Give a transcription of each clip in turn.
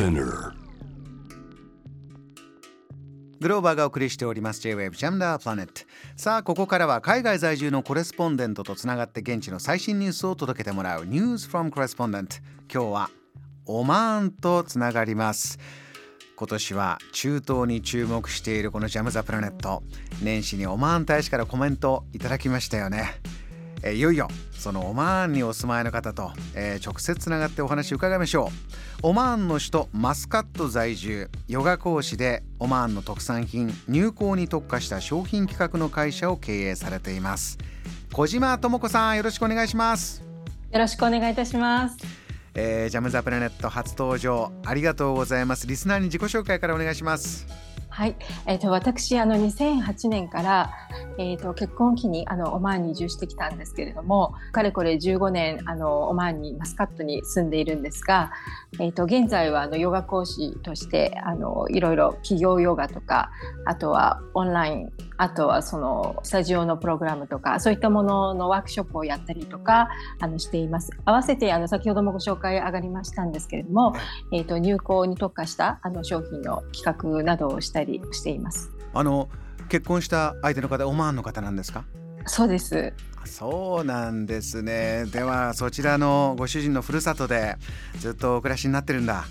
Spinner. グローバーがお送りしております。J-Wave ジャムダープラネットさあここからは海外在住のコレスポンデントとつながって現地の最新ニュースを届けてもらう。News from Correspondent 今日はオマーンとつながります。今年は中東に注目しているこのジャム・ザ・プラネット。年始にオマーン大使からコメントいただきましたよね。えいよいよそのオマーンにお住まいの方と、えー、直接つながってお話伺いましょう。オマーンの首都マスカット在住ヨガ講師でオマーンの特産品入港に特化した商品企画の会社を経営されています。小島智子さんよろしくお願いします。よろしくお願いいたします。えー、ジャムザプラネット初登場ありがとうございます。リスナーに自己紹介からお願いしますはい、えーと、私あの2008年から、えーと、結婚を機にあのオマーンに移住してきたんですけれどもかれこれ15年あのオマーンにマスカットに住んでいるんですが、えーと、現在はあのヨガ講師としてあのいろいろ企業ヨガとかあとはオンラインあとはそのスタジオのプログラムとかそういったもののワークショップをやったりとかあのしています。合わせてあの先ほどもご紹介上がりましたんですけれども、えー、と入校に特化したあの商品の企画などをしたりしています。あの結婚した相手の方オマーンの方なんですか？そうです。そうなんですね。ではそちらのご主人のふるさとでずっとお暮らしになってるんだ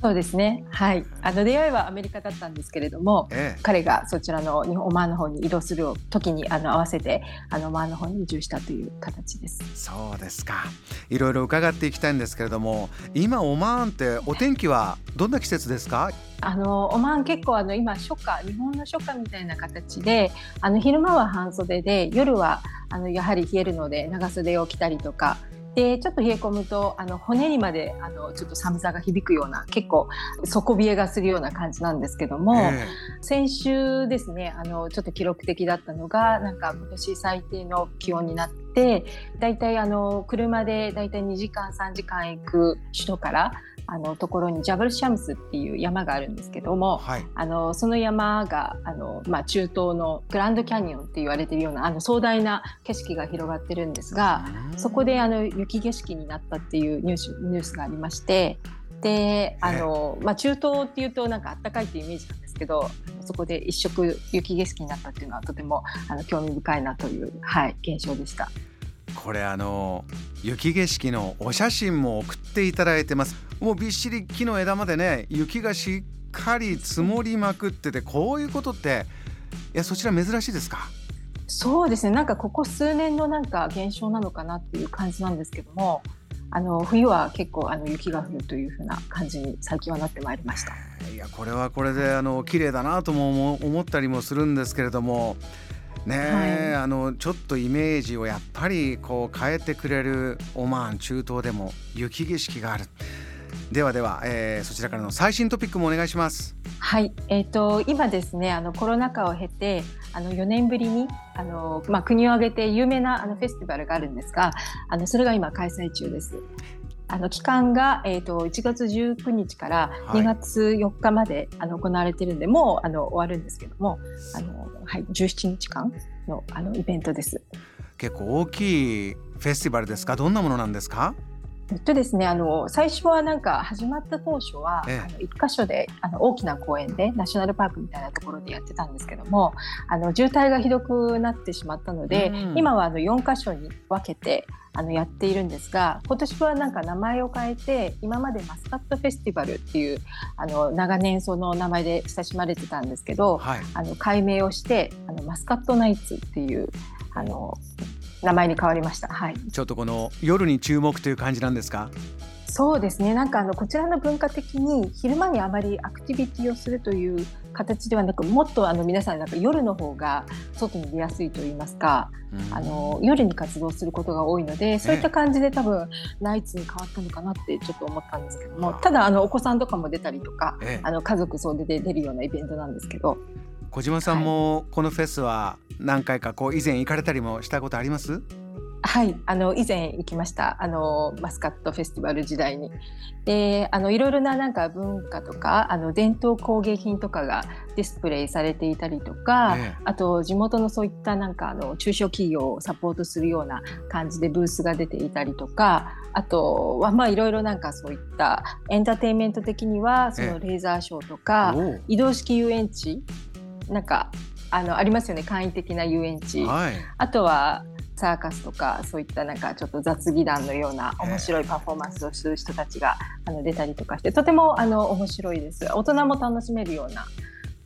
そうですね。はい。あの出会いはアメリカだったんですけれども、ええ、彼がそちらの日本オマーンの方に移動する時にあの合わせてあのオマーンの方に移住したという形です。そうですか。いろいろ伺っていきたいんですけれども、今オマーンってお天気はどんな季節ですか？あのオマーン結構あの今初夏日本の初夏みたいな形であの昼間は半袖で夜はあのやはり冷えるので長袖を着たりとかでちょっと冷え込むとあの骨にまであのちょっと寒さが響くような結構底冷えがするような感じなんですけども、えー、先週ですねあのちょっと記録的だったのがなんか今年最低の気温になってだいたいあの車でだいたい2時間3時間行く首都からあのところにジャブルシャムスっていう山があるんですけども、はい、あのその山があの、まあ、中東のグランドキャニオンって言われてるようなあの壮大な景色が広がってるんですがそこであの雪景色になったっていうニュースニュースがありましてであの、まあ、中東っていうとなんかあったかいっていうイメージなんですけどそこで一色雪景色になったっていうのはとてもあの興味深いなという、はい、現象でした。これあの雪景色のお写真も送っていただいてます。もうびっしり木の枝までね雪がしっかり積もりまくっててこういうことっていやそちら珍しいですか？そうですね。なんかここ数年のなんか現象なのかなっていう感じなんですけどもあの冬は結構あの雪が降るというふうな感じに最近はなってまいりました。いやこれはこれであの綺麗だなとも思ったりもするんですけれどもね、はい、あのちょっとイメージをやっぱりこう変えてくれるオマーン中東でも雪景色があるではでは、えー、そちらからの最新トピックもお願いします。はい、えーと、今ですねあのコロナ禍を経てあの4年ぶりにあの、まあ、国を挙げて有名なあのフェスティバルがあるんですがあのそれが今開催中です。あの期間が、えーと、1月19日から2月4日まで、はい、あの行われているんでもうあの終わるんですけどもあの、はい、17日間のあのイベントです。結構大きいフェスティバルですか？どんなものなんですか？えっとですね、あの最初はなんか始まった当初は、ええ、あの一箇所であの大きな公園でナショナルパークみたいなところでやってたんですけどもあの渋滞がひどくなってしまったので、うん、今はあの4箇所に分けてあのやっているんですが今年はなんか名前を変えて今までマスカットフェスティバルっていうあの長年その名前で親しまれてたんですけど、はい、あの改名をしてあのマスカットナイツっていうあの名前に変わりました。はい。ちょっとこの夜に注目という感じなんですか？そうですね。なんかあのこちらの文化的に昼間にあまりアクティビティをするという形ではなく、もっとあの皆さんなんか夜の方が外に出やすいと言いますか、うん、あの夜に活動することが多いので、そういった感じで多分ナイツに変わったのかなってちょっと思ったんですけども、ただあのお子さんとかも出たりとか、あの家族総出で出るようなイベントなんですけど。小島さんもこのフェスは何回かこう以前行かれたりもしたことあります？はい。あの以前行きました。あのマスカットフェスティバル時代に。であのいろいろななんか文化とかあの伝統工芸品とかがディスプレイされていたりとか、ええ、あと地元のそういったなんかあの中小企業をサポートするような感じでブースが出ていたりとかあとはまあいろいろなんかそういったエンターテインメント的にはそのレーザーショーとか、え、移動式遊園地なんかあのありますよね簡易的な遊園地、はい、あとはサーカスとかそういったなんかちょっと雑技団のような面白いパフォーマンスをする人たちがあの出たりとかしてとてもあの面白いです。大人も楽しめるような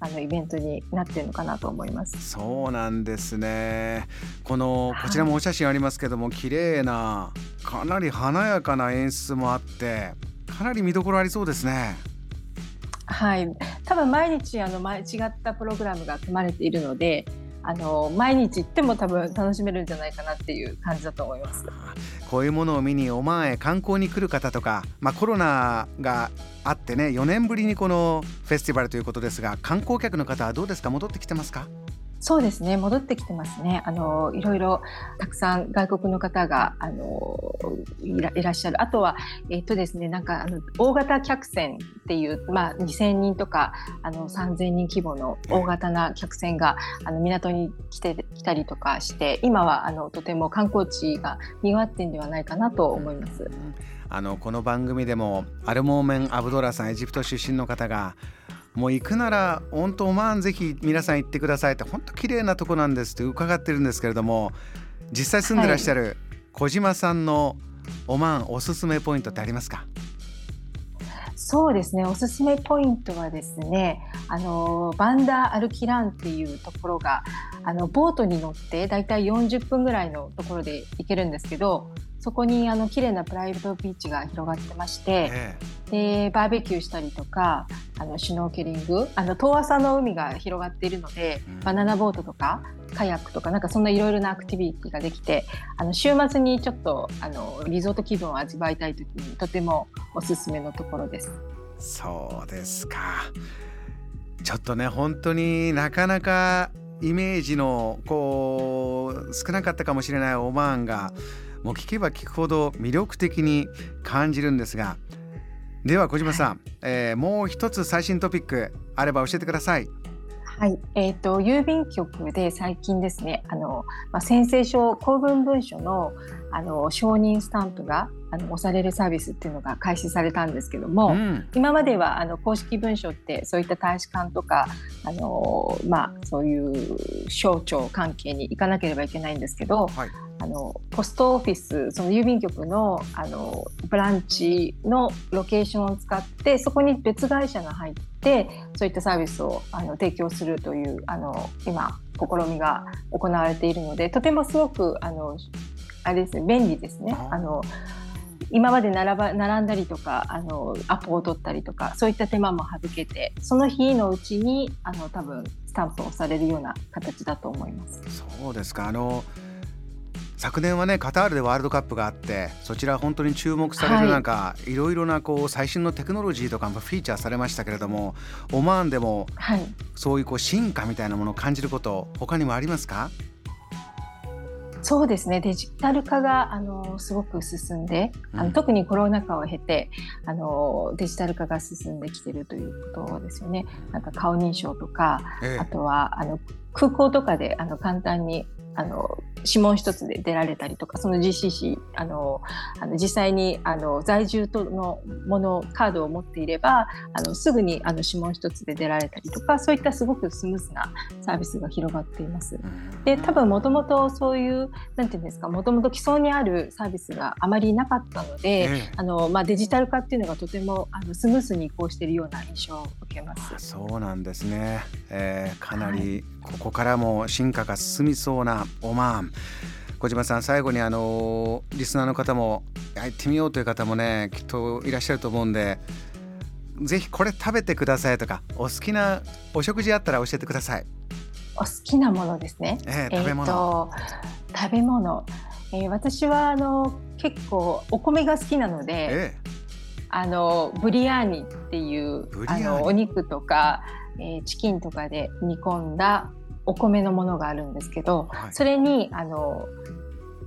あのイベントになってるのかなと思います。そうなんですね。このこちらもお写真ありますけども、はい、綺麗なかなり華やかな演出もあってかなり見どころありそうですねはい。多分毎日あの違ったプログラムが組まれているのであの毎日行っても多分楽しめるんじゃないかなっていう感じだと思います。こういうものを見にオマーンへ観光に来る方とか、まあ、コロナがあってね4年ぶりにこのフェスティバルということですが観光客の方はどうですか？戻ってきてますか？そうですね。戻ってきてますね。あのいろいろたくさん外国の方があのいらいらっしゃる。あとはえっ、とですねなんかあの大型客船っていうまあ2000人とかあの3000人規模の大型な客船があの港に来て来たりとかして今はあのとても観光地が賑わってんではないかなと思います。あのこの番組でもアルモーメン・アブドラさんエジプト出身の方がもう行くなら本当オマーンぜひ皆さん行ってくださいって本当綺麗なとこなんですって伺ってるんですけれども実際住んでらっしゃる小島さんのオマーンおすすめポイントってありますか？そうですね。おすすめポイントはですねあのバンダー・アルキランっていうところがあのボートに乗ってだいたい40分ぐらいのところで行けるんですけどそこにあの綺麗なプライベートビーチが広がってまして、ええ、でバーベキューしたりとかあのシュノーケリング？あの遠浅の海が広がっているので、うん、バナナボートとかカヤックとかなんかそんないろいろなアクティビティができてあの週末にちょっとあのリゾート気分を味わいたい時にとてもおすすめのところです。そうですか。ちょっとね本当になかなかイメージのこう少なかったかもしれないオマーンがもう聞けば聞くほど魅力的に感じるんですがでは小島さん、はい、えー、もう一つ最新トピックあれば教えてください。はい、えーと、郵便局で最近ですねあの、まあ、宣誓書公文文書のあの承認スタンプがあの押されるサービスっていうのが開始されたんですけども、うん、今まではあの公式文書ってそういった大使館とかあの、まあ、そういう省庁関係に行かなければいけないんですけど、はい、あのポストオフィスその郵便局のあのブランチのロケーションを使ってそこに別会社が入ってそういったサービスをあの提供するというあの今試みが行われているのでとてもすごくあのあれですね便利ですね。あの今まで並ば並んだりとかあのアポを取ったりとかそういった手間も省けてその日のうちにあの多分スタンプをされるような形だと思います。そうですかあの昨年はねカタールでワールドカップがあってそちら本当に注目される中、はい、いろいろなこう最新のテクノロジーとかもフィーチャーされましたけれどもオマーンでも、そういうこう進化みたいなものを感じること他にもありますか？そうですね。デジタル化があのすごく進んで、あの特にコロナ禍を経てあのデジタル化が進んできているということですよね。なんか顔認証とか、ええ、あとはあの空港とかであの簡単にあの指紋一つで出られたりとかその GCC あのあの実際にあの在住とのものカードを持っていればあのすぐにあの指紋一つで出られたりとかそういったすごくスムーズなサービスが広がっています。で多分もともとそういうなんていうんですかもともと既存にあるサービスがあまりなかったので、あのまあ、デジタル化っていうのがとてもあのスムーズに移行しているような印象を受けます。そうなんですね、えー、かなりここからも進化が進みそうなオマーン小島さん最後にあのリスナーの方もやってみようという方もねきっといらっしゃると思うんでぜひこれ食べてくださいとかお好きなお食事あったら教えてください。お好きなものですね、えー、食べ物、えー、食べ物、えー、私はあの結構お米が好きなので、えー、あのブリアーニっていうあのお肉とか、えー、チキンとかで煮込んだお米のものがあるんですけど、はい、それにあの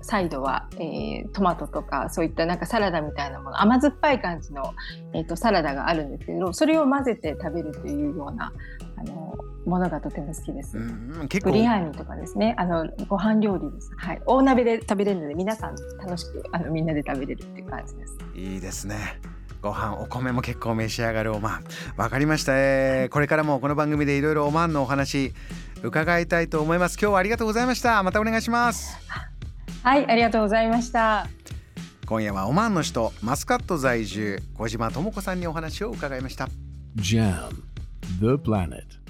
サイドは、えー、トマトとかそういったなんかサラダみたいなもの甘酸っぱい感じの、えーと、サラダがあるんですけどそれを混ぜて食べるというようなあのものがとても好きです。うん結構ブリアーニとかですねあのご飯料理です。はい、大鍋で食べれるので皆さん楽しくあのみんなで食べれるっていう感じです。いいですね。ご飯お米も結構召し上がる。オマーンわかりました、えー、これからもこの番組でいろいろオマーンのお話伺いたいと思います。今日はありがとうございました。またお願いします。はいありがとうございました。今夜はオマーンの首都マスカット在住小島智子さんにお話を伺いました。JAM The Planet